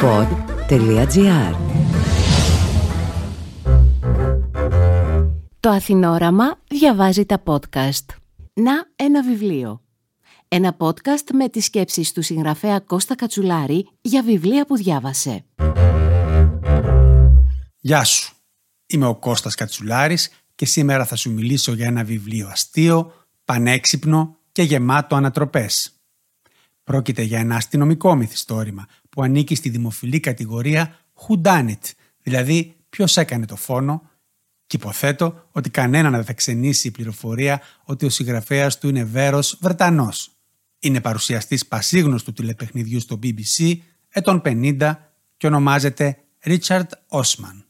pod.gr Το Αθηνόραμα διαβάζει τα podcast. Να ένα βιβλίο. Ένα podcast με τις σκέψεις του συγγραφέα Κώστα Κατσουλάρη για βιβλία που διάβασε. Γεια σου. Είμαι ο Κώστας Κατσουλάρης και σήμερα θα σου μιλήσω για ένα βιβλίο αστείο, πανέξυπνο και γεμάτο ανατροπές. Πρόκειται για ένα αστυνομικό μυθιστόρημα που ανήκει στη δημοφιλή κατηγορία Who Done It, δηλαδή ποιος έκανε το φόνο και υποθέτω ότι κανέναν δεν θα ξενήσει η πληροφορία ότι ο συγγραφέας του είναι Βέρος Βρετανός. Είναι παρουσιαστής πασίγνωστου τηλεπαιχνιδιού στο BBC ετών 50 και ονομάζεται Richard Osman.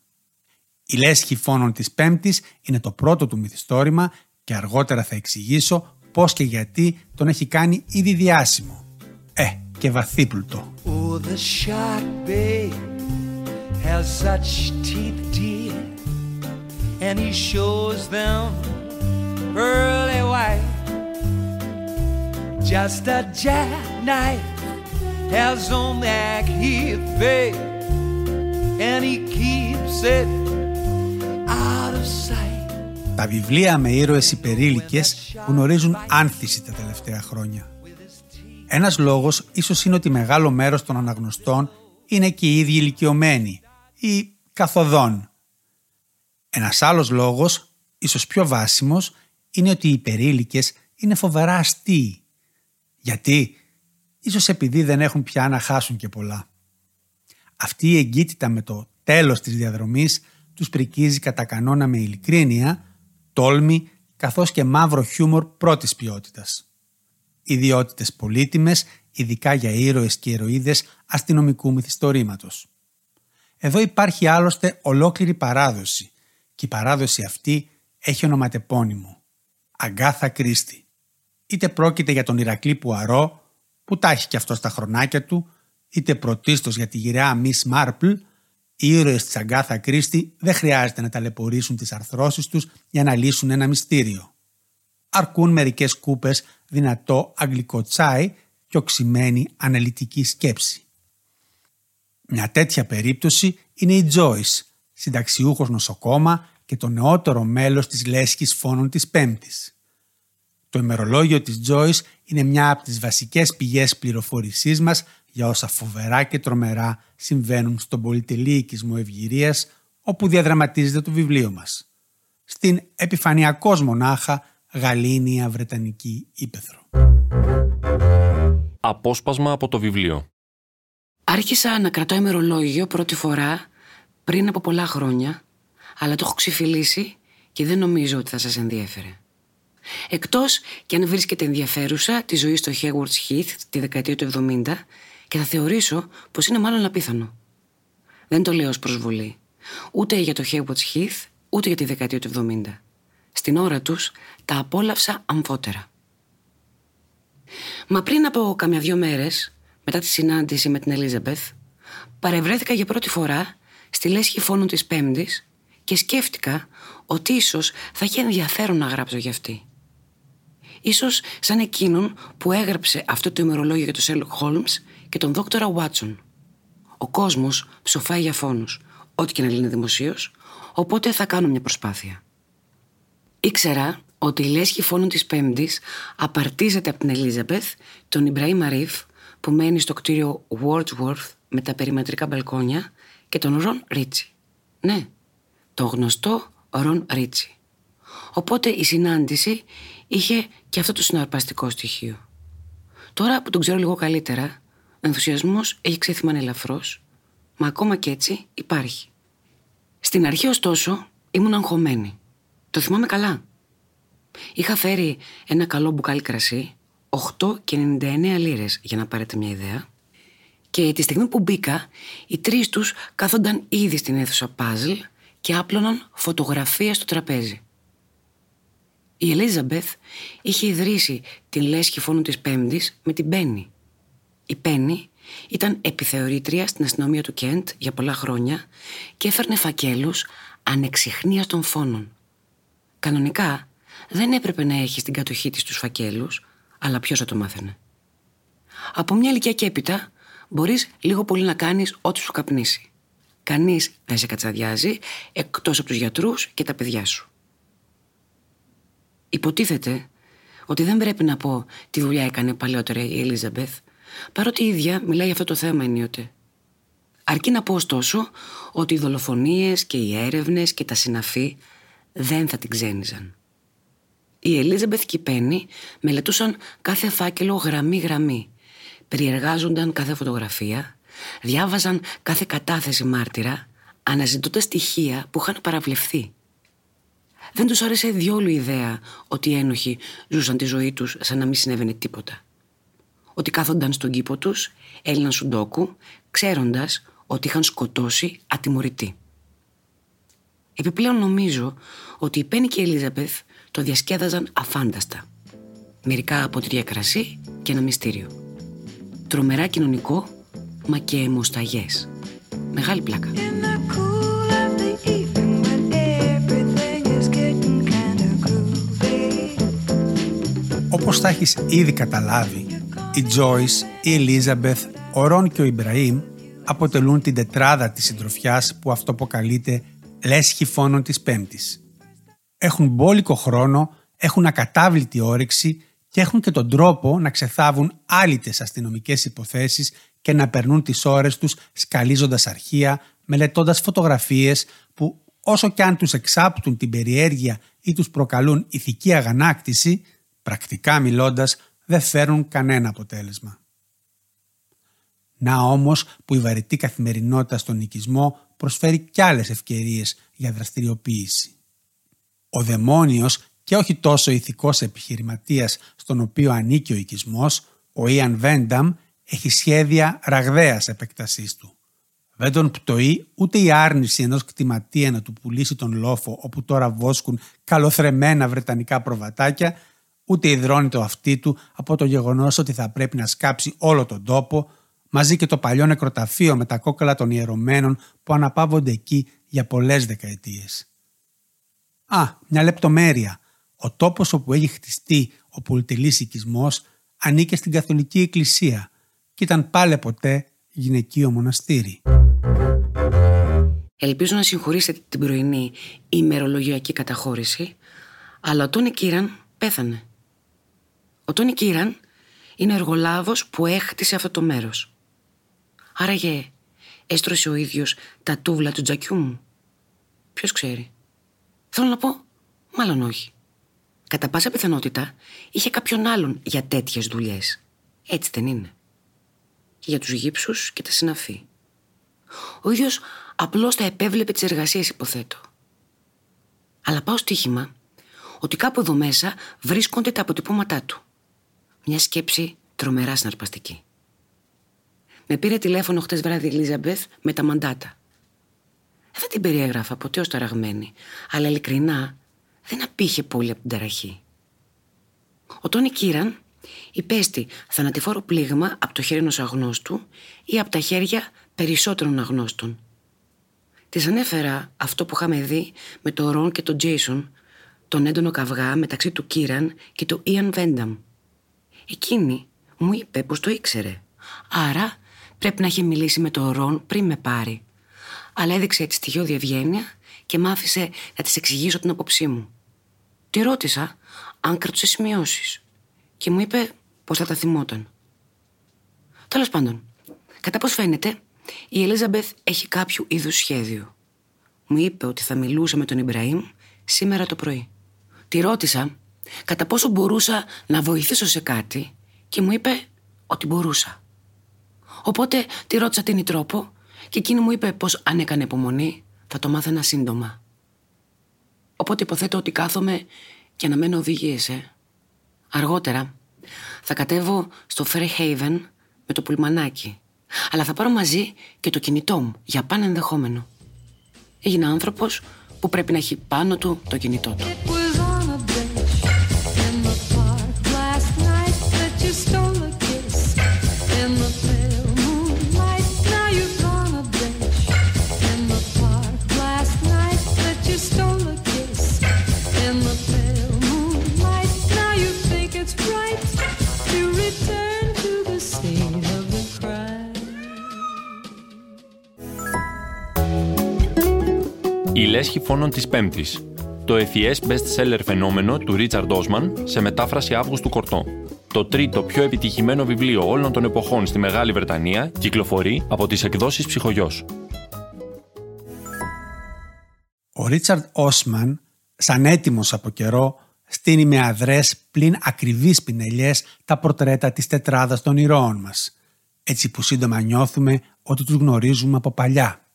Η λέσχη φόνων της Πέμπτης είναι το πρώτο του μυθιστόρημα και αργότερα θα εξηγήσω πώς και γιατί τον έχει κάνει ήδη διάσημο. Ε, και βαθύπλουτο. Oh, the shark bay has such teeth dear And he shows them pearly white Just a jackknife has on that heath bay And he keeps it out of sight Τα βιβλία με ήρωες υπερήλικες γνωρίζουν άνθηση τα τελευταία χρόνια. Ένας λόγος ίσως είναι ότι μεγάλο μέρος των αναγνωστών είναι και οι ίδιοι ηλικιωμένοι ή καθοδόν. Ένας άλλος λόγος, ίσως πιο βάσιμος, είναι ότι οι υπερήλικες είναι φοβερά αστείοι. Γιατί, ίσως επειδή δεν έχουν πια να χάσουν και πολλά. Αυτή η εγκύτητα με το τέλος της διαδρομής τους πρικίζει κατά κανόνα με ειλικρίνεια, τόλμη καθώς και μαύρο χιούμορ πρώτης ποιότητας ιδιότητες πολύτιμες, ειδικά για ήρωες και ηρωίδες αστυνομικού μυθιστορήματος. Εδώ υπάρχει άλλωστε ολόκληρη παράδοση και η παράδοση αυτή έχει ονοματεπώνυμο. Αγκάθα Κρίστη. Είτε πρόκειται για τον Ηρακλή Πουαρό, που τα έχει και αυτό στα χρονάκια του, είτε πρωτίστως για τη γυραιά Μις Μάρπλ, οι ήρωες της Αγκάθα Κρίστη δεν χρειάζεται να ταλαιπωρήσουν τις αρθρώσεις τους για να λύσουν ένα μυστήριο αρκούν μερικές κούπες δυνατό αγγλικό τσάι και οξυμένη αναλυτική σκέψη. Μια τέτοια περίπτωση είναι η Joyce, συνταξιούχος νοσοκόμα και το νεότερο μέλος της λέσχης φόνων της Πέμπτης. Το ημερολόγιο της Joyce είναι μια από τις βασικές πηγές πληροφορησής μας για όσα φοβερά και τρομερά συμβαίνουν στον πολυτελή οικισμό ευγυρίας όπου διαδραματίζεται το βιβλίο μας. Στην επιφανειακός μονάχα γαλήνια βρετανική ύπεθρο. Απόσπασμα από το βιβλίο. Άρχισα να κρατώ ημερολόγιο πρώτη φορά πριν από πολλά χρόνια, αλλά το έχω ξεφυλίσει και δεν νομίζω ότι θα σας ενδιέφερε. Εκτός και αν βρίσκεται ενδιαφέρουσα τη ζωή στο Hayward's Heath τη δεκαετία του 70 και θα θεωρήσω πως είναι μάλλον απίθανο. Δεν το λέω ως προσβολή. Ούτε για το Hayward's Heath, ούτε για τη δεκαετία του 70 στην ώρα τους, τα απόλαυσα αμφότερα. Μα πριν από καμιά δυο μέρες, μετά τη συνάντηση με την Ελίζαμπεθ, παρευρέθηκα για πρώτη φορά στη λέσχη φόνου της Πέμπτης και σκέφτηκα ότι ίσως θα είχε ενδιαφέρον να γράψω για αυτή. Ίσως σαν εκείνον που έγραψε αυτό το ημερολόγιο για τον Σέλοκ Χόλμς και τον δόκτορα Βάτσον. Ο κόσμος ψοφάει για φόνους, ό,τι και να λύνει δημοσίως, οπότε θα κάνω μια προσπάθεια. Ήξερα ότι η λέσχη φόνου της Πέμπτης απαρτίζεται από την Ελίζαμπεθ, τον Ιμπραήμ Αρίφ που μένει στο κτίριο Wordsworth με τα περιμετρικά μπαλκόνια και τον Ρον Ρίτσι. Ναι, το γνωστό Ρον Ρίτσι. Οπότε η συνάντηση είχε και αυτό το συναρπαστικό στοιχείο. Τώρα που τον ξέρω λίγο καλύτερα, ο ενθουσιασμός έχει ξέθυμαν ελαφρώς, μα ακόμα και έτσι υπάρχει. Στην αρχή ωστόσο ήμουν αγχωμένη. Το θυμάμαι καλά. Είχα φέρει ένα καλό μπουκάλι κρασί, 8 και 99 λίρες για να πάρετε μια ιδέα. Και τη στιγμή που μπήκα, οι τρεις τους κάθονταν ήδη στην αίθουσα παζλ και άπλωναν φωτογραφία στο τραπέζι. Η Ελίζαμπεθ είχε ιδρύσει την λέσχη φόνου της Πέμπτης με την Πέννη. Η Πέννη ήταν επιθεωρήτρια στην αστυνομία του Κέντ για πολλά χρόνια και έφερνε φακέλους ανεξιχνίας των φόνων. Κανονικά δεν έπρεπε να έχει στην κατοχή της τους φακέλους, αλλά ποιος θα το μάθαινε. Από μια ηλικία και έπειτα μπορείς λίγο πολύ να κάνεις ό,τι σου καπνίσει. Κανείς δεν σε κατσαδιάζει εκτός από τους γιατρούς και τα παιδιά σου. Υποτίθεται ότι δεν πρέπει να πω τι δουλειά έκανε παλαιότερα η Ελίζαμπεθ, παρότι η ίδια μιλάει για αυτό το θέμα ενίοτε. Αρκεί να πω ωστόσο ότι οι δολοφονίες και οι έρευνες και τα συναφή δεν θα την ξένιζαν. Η Ελίζαμπεθ και η Πέννη μελετούσαν κάθε φάκελο γραμμή-γραμμή, περιεργάζονταν κάθε φωτογραφία, διάβαζαν κάθε κατάθεση μάρτυρα, αναζητώντας στοιχεία που είχαν παραβλεφθεί. Δεν τους άρεσε διόλου η ιδέα ότι οι ένοχοι ζούσαν τη ζωή τους σαν να μην συνέβαινε τίποτα. Ότι κάθονταν στον κήπο τους, έλυναν σουντόκου, ξέροντας ότι είχαν σκοτώσει ατιμωρητή. Επιπλέον νομίζω ότι η Πέννη και η Ελίζαπεθ το διασκέδαζαν αφάνταστα. Μερικά από τρία κρασί και ένα μυστήριο. Τρομερά κοινωνικό, μα και αιμοσταγές. Μεγάλη πλάκα. Όπως θα έχεις ήδη καταλάβει, η Τζόις, η Ελίζαμπεθ, ο Ρον και ο Ιμπραήμ αποτελούν την τετράδα της συντροφιάς που αυτό αποκαλείται λέσχη φόνων της Πέμπτης. Έχουν μπόλικο χρόνο, έχουν ακατάβλητη όρεξη και έχουν και τον τρόπο να ξεθάβουν άλυτες αστυνομικές υποθέσεις και να περνούν τις ώρες τους σκαλίζοντας αρχεία, μελετώντας φωτογραφίες που όσο και αν τους εξάπτουν την περιέργεια ή τους προκαλούν ηθική αγανάκτηση, πρακτικά μιλώντας δεν φέρουν κανένα αποτέλεσμα. Να όμως που η βαρετή καθημερινότητα στον οικισμό προσφέρει κι άλλες ευκαιρίες για δραστηριοποίηση. Ο δαιμόνιος και όχι τόσο ηθικός επιχειρηματίας στον οποίο ανήκει ο οικισμός, ο Ιαν Βένταμ έχει σχέδια ραγδαίας επεκτασής του. Δεν τον πτωεί ούτε η άρνηση ενός κτηματία να του πουλήσει τον λόφο όπου τώρα βόσκουν καλοθρεμένα βρετανικά προβατάκια, ούτε υδρώνει το αυτί του από το γεγονός ότι θα πρέπει να σκάψει όλο τον τόπο, μαζί και το παλιό νεκροταφείο με τα κόκκαλα των ιερωμένων που αναπαύονται εκεί για πολλές δεκαετίες. Α, μια λεπτομέρεια. Ο τόπος όπου έχει χτιστεί ο πολυτελής οικισμός ανήκε στην Καθολική Εκκλησία και ήταν πάλι ποτέ γυναικείο μοναστήρι. Ελπίζω να συγχωρήσετε την πρωινή ημερολογιακή καταχώρηση, αλλά ο Τόνι Κίραν πέθανε. Ο Τόνι Κίραν είναι ο εργολάβος που έχτισε αυτό το μέρος. Άραγε έστρωσε ο ίδιος τα τούβλα του τζακιού μου. Ποιος ξέρει. Θέλω να πω, μάλλον όχι. Κατά πάσα πιθανότητα είχε κάποιον άλλον για τέτοιες δουλειές. Έτσι δεν είναι. Και για τους γύψους και τα συναφή. Ο ίδιος απλώς τα επέβλεπε τις εργασίες υποθέτω. Αλλά πάω στοίχημα ότι κάπου εδώ μέσα βρίσκονται τα αποτυπώματά του. Μια σκέψη τρομερά συναρπαστική. Με πήρε τηλέφωνο χτες βράδυ η Ελίζαμπεθ με τα μαντάτα. Δεν την περιέγραφα ποτέ ως ταραγμένη, αλλά ειλικρινά δεν απήχε πολύ από την ταραχή. Ο Τόνι Κίραν υπέστη θανατηφόρο πλήγμα από το χέρι ενός αγνώστου ή από τα χέρια περισσότερων αγνώστων. Της ανέφερα αυτό που είχαμε δει με το Ρον και τον Τζέισον, τον έντονο καυγά μεταξύ του Κίραν και του Ιαν Βένταμ. Εκείνη μου είπε πως το ήξερε. Άρα πρέπει να είχε μιλήσει με τον Ρον πριν με πάρει αλλά έδειξε έτσι στοιχειώδη ευγένεια και μ' άφησε να της εξηγήσω την άποψή μου. Τη ρώτησα αν κρατούσε σημειώσεις και μου είπε πως θα τα θυμόταν. Τέλος πάντων, κατά πώς φαίνεται, η Ελίζαμπεθ έχει κάποιο είδους σχέδιο. Μου είπε ότι θα μιλούσε με τον Ιμπραήμ σήμερα το πρωί. Τη ρώτησα κατά πόσο μπορούσα να βοηθήσω σε κάτι και μου είπε ότι μπορούσα. Οπότε τη ρώτησα την τρόπο και εκείνη μου είπε πως αν έκανε υπομονή θα το μάθαινα σύντομα. Οπότε υποθέτω ότι κάθομαι και αναμένω οδηγίες, ε. Αργότερα θα κατέβω στο Fairhaven με το πουλμανάκι. Αλλά θα πάρω μαζί και το κινητό μου για πάνω ενδεχόμενο. Έγινα άνθρωπος που πρέπει να έχει πάνω του το κινητό του. Η λέσχη φόνων της Πέμπτης. Το ευφυές best-seller φαινόμενο του Ρίτσαρντ Όσμαν σε μετάφραση Αύγουστου Κορτό. Το τρίτο πιο επιτυχημένο βιβλίο όλων των εποχών στη Μεγάλη Βρετανία κυκλοφορεί από τις εκδόσεις Ψυχογιός. Ο Ρίτσαρντ Όσμαν, σαν έτοιμος από καιρό, στείνει με αδρές πλην ακριβείς πινελιές τα πορτρέτα της τετράδας των ηρώων μας, έτσι που σύντομα νιώθουμε ότι τους γνωρίζουμε από παλιά.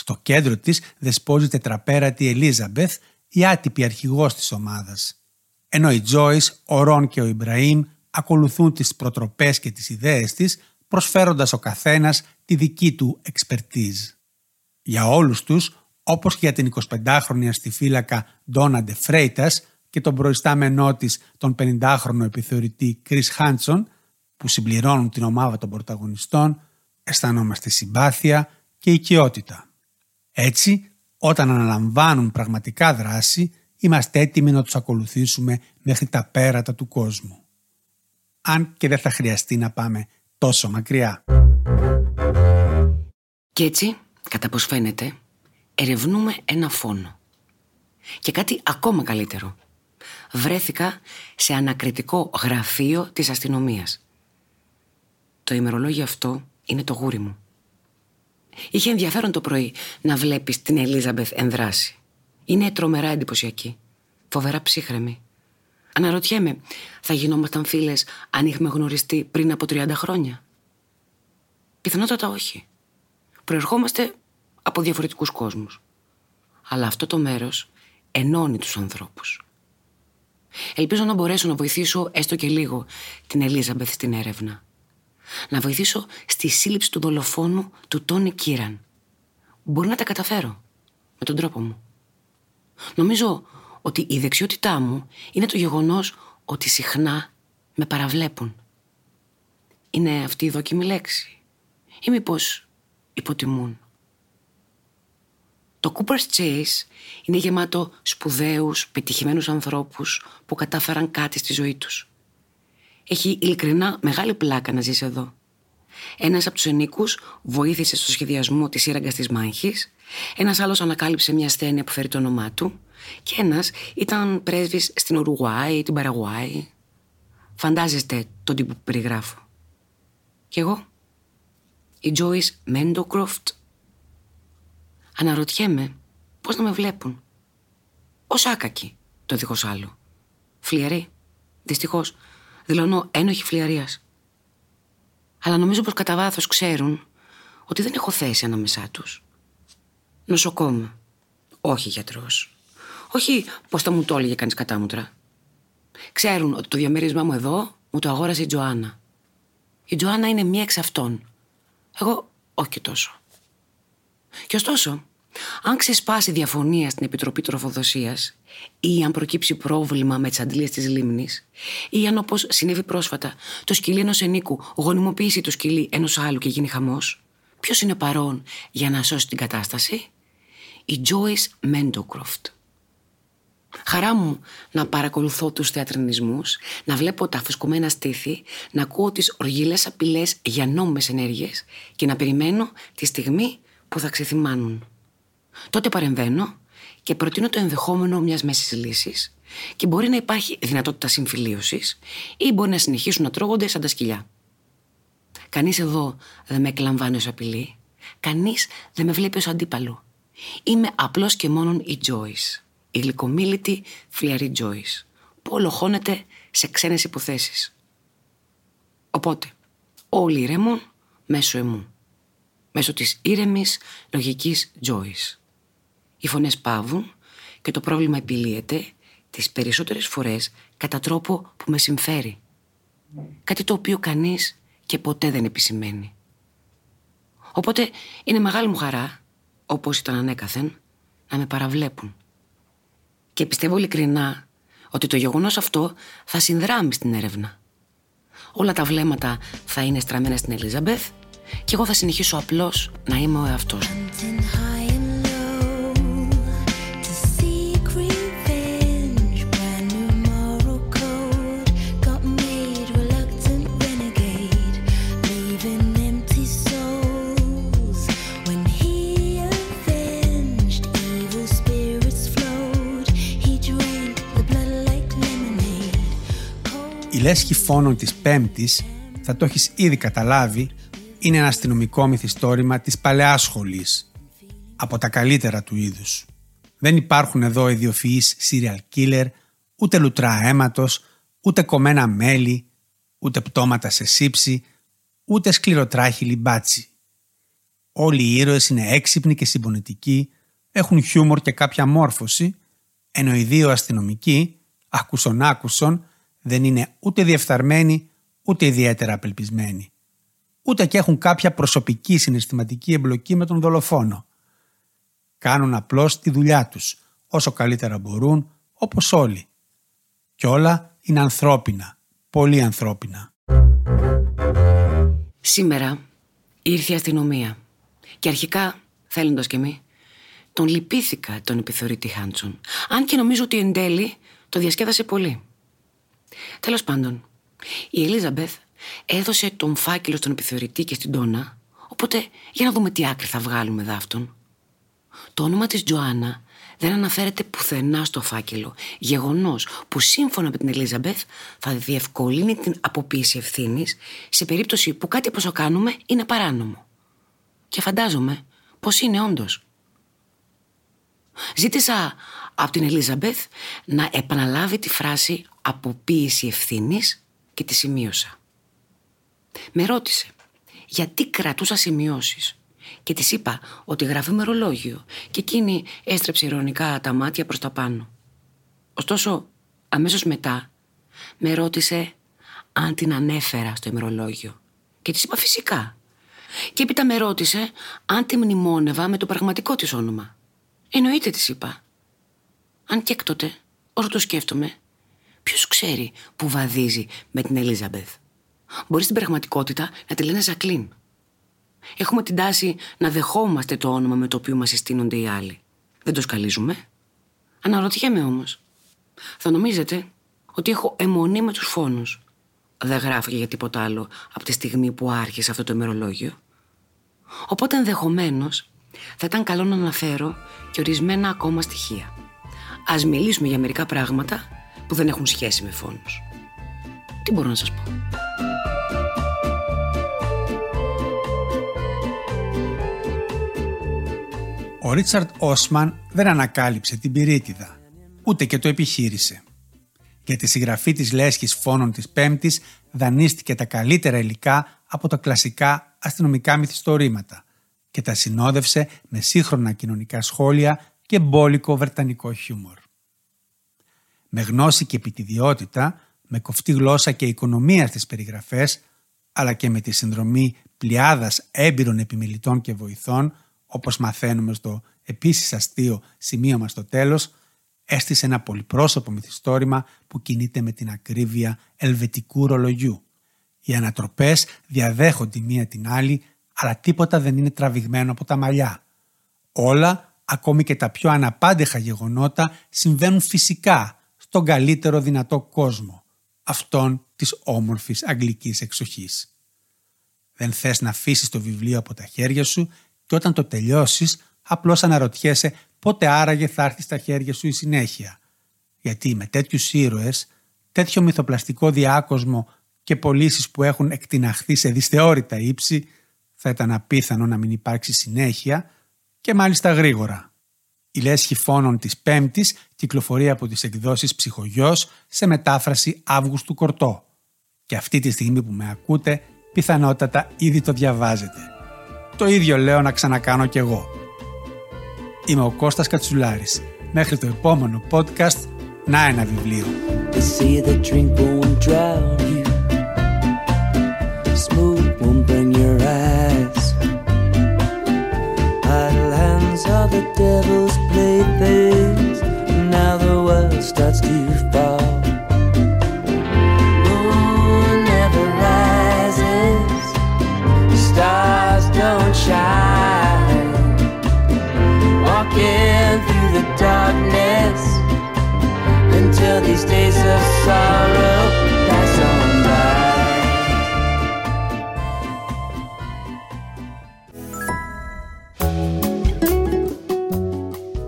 Στο κέντρο της δεσπόζει τετραπέρατη Ελίζαμπεθ, η άτυπη αρχηγός της ομάδας. Ενώ η Τζόις, ο Ρον και ο Ιμπραήμ ακολουθούν τις προτροπές και τις ιδέες της, προσφέροντας ο καθένας τη δική του εξπερτίζ. Για όλους τους, όπως και για την 25χρονη αστιφύλακα Ντόναντε Φρέιτας και τον προϊστάμενό της τον 50χρονο επιθεωρητή Κρίς Χάντσον, που συμπληρώνουν την ομάδα των πρωταγωνιστών, αισθανόμαστε συμπάθεια και οικειότητα. Έτσι, όταν αναλαμβάνουν πραγματικά δράση, είμαστε έτοιμοι να τους ακολουθήσουμε μέχρι τα πέρατα του κόσμου. Αν και δεν θα χρειαστεί να πάμε τόσο μακριά. Και έτσι, κατά πως φαίνεται, ερευνούμε ένα φόνο. Και κάτι ακόμα καλύτερο. Βρέθηκα σε ανακριτικό γραφείο της αστυνομίας. Το ημερολόγιο αυτό είναι το γούρι μου. Είχε ενδιαφέρον το πρωί να βλέπεις την Ελίζαμπεθ ενδράσει. Είναι τρομερά εντυπωσιακή. Φοβερά ψύχρεμη. Αναρωτιέμαι, θα γινόμασταν φίλες αν είχαμε γνωριστεί πριν από 30 χρόνια; Πιθανότατα όχι. Προερχόμαστε από διαφορετικούς κόσμους. Αλλά αυτό το μέρος ενώνει τους ανθρώπους. Ελπίζω να μπορέσω να βοηθήσω έστω και λίγο την Ελίζαμπεθ στην έρευνα να βοηθήσω στη σύλληψη του δολοφόνου του Τόνι Κίραν. Μπορεί να τα καταφέρω με τον τρόπο μου. Νομίζω ότι η δεξιότητά μου είναι το γεγονός ότι συχνά με παραβλέπουν. Είναι αυτή η δόκιμη λέξη ή μήπως υποτιμούν. Το Cooper's Chase είναι γεμάτο σπουδαίους, πετυχημένους ανθρώπους που κατάφεραν κάτι στη ζωή τους. Έχει ειλικρινά μεγάλη πλάκα να ζήσει εδώ. Ένας από τους ενίκους βοήθησε στο σχεδιασμό της σύραγγας της μάχης, ένας άλλος ανακάλυψε μια ασθένεια που φέρει το όνομά του, και ένας ήταν πρέσβης στην Ουρουγουάη, την Παραγουάη. Φαντάζεστε τον τύπο που περιγράφω. Κι εγώ, η Τζόις Μέντοκροφτ. Αναρωτιέμαι πώς να με βλέπουν. Ως άκακη, το δίχως άλλο. Φλιαρή. Δυστυχώς, δηλώνω ένοχη φλιαρίας. Αλλά νομίζω πως κατά βάθος ξέρουν ότι δεν έχω θέση ανάμεσά τους. Νοσοκόμα. Όχι γιατρός. Όχι πως θα μου το έλεγε κανείς κατάμουτρα. Ξέρουν ότι το διαμέρισμά μου εδώ μου το αγόρασε η Τζοάννα. Η Τζοάννα είναι μία εξ αυτών. Εγώ όχι και τόσο. Και ωστόσο, αν ξεσπάσει διαφωνία στην Επιτροπή Τροφοδοσίας ή αν προκύψει πρόβλημα με τις αντλίες της λίμνης, ή αν όπως συνέβη πρόσφατα το σκυλί ενός ενίκου γονιμοποιήσει το σκυλί ενός άλλου και γίνει χαμός, ποιος είναι παρόν για να σώσει την κατάσταση, η Joyce Μέντοκροφτ. Χαρά μου να παρακολουθώ τους θεατρινισμούς, να βλέπω τα φουσκωμένα στήθη, να ακούω τις οργιλές απειλές για νόμιμες ενέργειες και να περιμένω τη στιγμή που θα ξεθυμάνουν. Τότε παρεμβαίνω και προτείνω το ενδεχόμενο μιας μέσης λύσης και μπορεί να υπάρχει δυνατότητα συμφιλίωσης ή μπορεί να συνεχίσουν να τρώγονται σαν τα σκυλιά. Κανείς εδώ δεν με εκλαμβάνει ως απειλή. Κανείς δεν με βλέπει ως αντίπαλο. Είμαι απλώ και μόνον η Joyce. Η γλυκομίλητη φλιαρή Joyce. Που ολοχώνεται σε ξένες υποθέσεις. Οπότε, όλοι ηρέμουν μέσω εμού. Μέσω της ήρεμης λογικής Joyce. Οι φωνές πάβουν και το πρόβλημα επιλύεται τις περισσότερες φορές κατά τρόπο που με συμφέρει. Κάτι το οποίο κανείς και ποτέ δεν επισημαίνει. Οπότε είναι μεγάλη μου χαρά, όπως ήταν ανέκαθεν, να με παραβλέπουν. Και πιστεύω ειλικρινά ότι το γεγονός αυτό θα συνδράμει στην έρευνα. Όλα τα βλέμματα θα είναι στραμμένα στην Ελίζαμπεθ και εγώ θα συνεχίσω απλώς να είμαι ο εαυτός μου. Λέσχη φόνων της Πέμπτης, θα το έχεις ήδη καταλάβει, είναι ένα αστυνομικό μυθιστόρημα της παλαιάς σχολής. Από τα καλύτερα του είδους. Δεν υπάρχουν εδώ ιδιοφυείς serial killer, ούτε λουτρά αίματος, ούτε κομμένα μέλη, ούτε πτώματα σε σύψη, ούτε σκληροτράχυλοι μπάτσι. Όλοι οι ήρωες είναι έξυπνοι και συμπονετικοί, έχουν χιούμορ και κάποια μόρφωση, ενώ οι δύο αστυνομικοί, άκουσον άκουσον, δεν είναι ούτε διεφθαρμένοι ούτε ιδιαίτερα απελπισμένοι. Ούτε και έχουν κάποια προσωπική συναισθηματική εμπλοκή με τον δολοφόνο. Κάνουν απλώς τη δουλειά τους, όσο καλύτερα μπορούν, όπως όλοι. Κι όλα είναι ανθρώπινα, πολύ ανθρώπινα. Σήμερα ήρθε η αστυνομία και αρχικά, θέλοντας και εμείς, τον λυπήθηκα τον επιθεωρητή Χάντσον, αν και νομίζω ότι εν τέλει το διασκέδασε πολύ. Τέλος πάντων, η Ελίζαμπεθ έδωσε τον φάκελο στον επιθεωρητή και στην Τόνα, οπότε για να δούμε τι άκρη θα βγάλουμε δάφτον. Το όνομα της Τζοάννα δεν αναφέρεται πουθενά στο φάκελο. Γεγονός που σύμφωνα με την Ελίζαμπεθ θα διευκολύνει την αποποίηση ευθύνης σε περίπτωση που κάτι όπω κάνουμε είναι παράνομο. Και φαντάζομαι πως είναι όντως. Ζήτησα από την Ελίζαμπεθ να επαναλάβει τη φράση αποποίηση ευθύνης και τη σημείωσα. Με ρώτησε γιατί κρατούσα σημειώσεις και της είπα ότι γράφει μερολόγιο και εκείνη έστρεψε ηρωνικά τα μάτια προς τα πάνω. Ωστόσο, αμέσως μετά με ρώτησε αν την ανέφερα στο ημερολόγιο και της είπα φυσικά. Και έπειτα με ρώτησε αν τη μνημόνευα με το πραγματικό της όνομα. Εννοείται της είπα. Αν και έκτοτε, όσο το σκέφτομαι, ποιος ξέρει που βαδίζει με την Ελίζαμπεθ; Μπορεί στην πραγματικότητα να τη λένε Ζακλίν. Έχουμε την τάση να δεχόμαστε το όνομα με το οποίο μας συστήνονται οι άλλοι. Δεν το σκαλίζουμε. Αναρωτιέμαι όμως. Θα νομίζετε ότι έχω αιμονή με τους φόνους; Δεν γράφω για τίποτα άλλο από τη στιγμή που άρχισε αυτό το ημερολόγιο. Οπότε ενδεχομένως θα ήταν καλό να αναφέρω και ορισμένα ακόμα στοιχεία. Α μιλήσουμε για μερικά πράγματα που δεν έχουν σχέση με φόνους. Τι μπορώ να σας πω; Ο Ρίτσαρτ Όσμαν δεν ανακάλυψε την πυρίτιδα, ούτε και το επιχείρησε. Για τη συγγραφή της λέσχης φόνων της Πέμπτης δανείστηκε τα καλύτερα υλικά από τα κλασικά αστυνομικά μυθιστορήματα και τα συνόδευσε με σύγχρονα κοινωνικά σχόλια και μπόλικο βρετανικό χιούμορ. Με γνώση και επιτιδιότητα, με κοφτή γλώσσα και οικονομία στις περιγραφές, αλλά και με τη συνδρομή πλειάδας έμπειρων επιμελητών και βοηθών, όπως μαθαίνουμε στο επίσης αστείο σημείωμα στο τέλος, έστησε ένα πολυπρόσωπο μυθιστόρημα που κινείται με την ακρίβεια ελβετικού ρολογιού. Οι ανατροπές διαδέχονται μία την άλλη, αλλά τίποτα δεν είναι τραβηγμένο από τα μαλλιά. Όλα, ακόμη και τα πιο αναπάντεχα γεγονότα, συμβαίνουν φυσικά στον καλύτερο δυνατό κόσμο, αυτόν της όμορφης αγγλικής εξοχής. Δεν θες να αφήσεις το βιβλίο από τα χέρια σου και όταν το τελειώσεις απλώς αναρωτιέσαι πότε άραγε θα έρθει στα χέρια σου η συνέχεια. Γιατί με τέτοιους ήρωες, τέτοιο μυθοπλαστικό διάκοσμο και πωλήσεις που έχουν εκτιναχθεί σε δυσθεώρητα ύψη, θα ήταν απίθανο να μην υπάρξει συνέχεια και μάλιστα γρήγορα. Η λέσχη φόνων της Πέμπτης κυκλοφορεί από τις εκδόσεις Ψυχογιός σε μετάφραση Αύγουστου Κορτό. Και αυτή τη στιγμή που με ακούτε, πιθανότατα ήδη το διαβάζετε. Το ίδιο λέω να ξανακάνω κι εγώ. Είμαι ο Κώστας Κατσουλάρης. Μέχρι το επόμενο podcast, να ένα βιβλίο.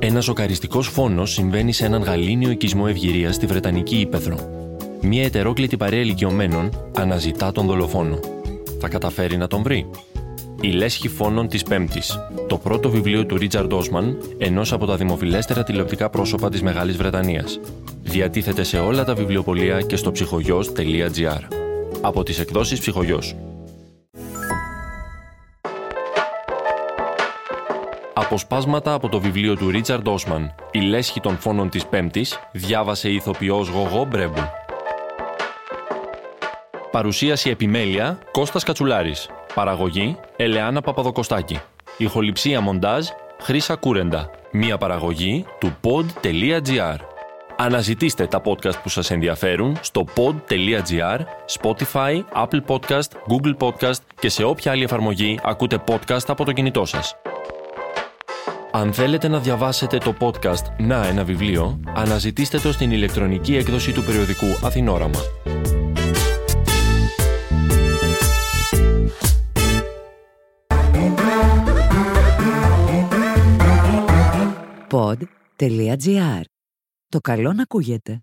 Ένα σοκαριστικός φόνος συμβαίνει σε έναν γαλήνιο οικισμό ευγυρίας στη Βρετανική Ήπεθρο. Μία ετερόκλητη παρέα ηλικιωμένων αναζητά τον δολοφόνο. Θα καταφέρει να τον βρει. Η Λέσχη Φόνων της Πέμπτης. Το πρώτο βιβλίο του Ρίτσαρντ Όσμαν, ενός από τα δημοφιλέστερα τηλεοπτικά πρόσωπα της Μεγάλης Βρετανίας. Διατίθεται σε όλα τα βιβλιοπολία και στο ψυχογιό.gr. Από τις εκδόσεις Ψυχογιός. Αποσπάσματα από το βιβλίο του Ρίτσαρντ Όσμαν «Η λέσχη των φόνων της Πέμπτης» διάβασε η ηθοποιός Γογό Μπρέμπου. Παρουσίαση επιμέλεια Κώστας Κατσουλάρης. Παραγωγή Ελεάνα Παπαδοκοστάκη. Ηχοληψία μοντάζ Χρύσα Κούρεντα. Μία παραγωγή του pod.gr. Αναζητήστε τα podcast που σας ενδιαφέρουν στο pod.gr, Spotify, Apple Podcast, Google Podcast και σε όποια άλλη εφαρμογή ακούτε podcast από το κινητό σας. Αν θέλετε να διαβάσετε το podcast «Να ένα βιβλίο», αναζητήστε το στην ηλεκτρονική έκδοση του περιοδικού Αθηνόραμα. Pod.gr. Το καλό να ακούγεται.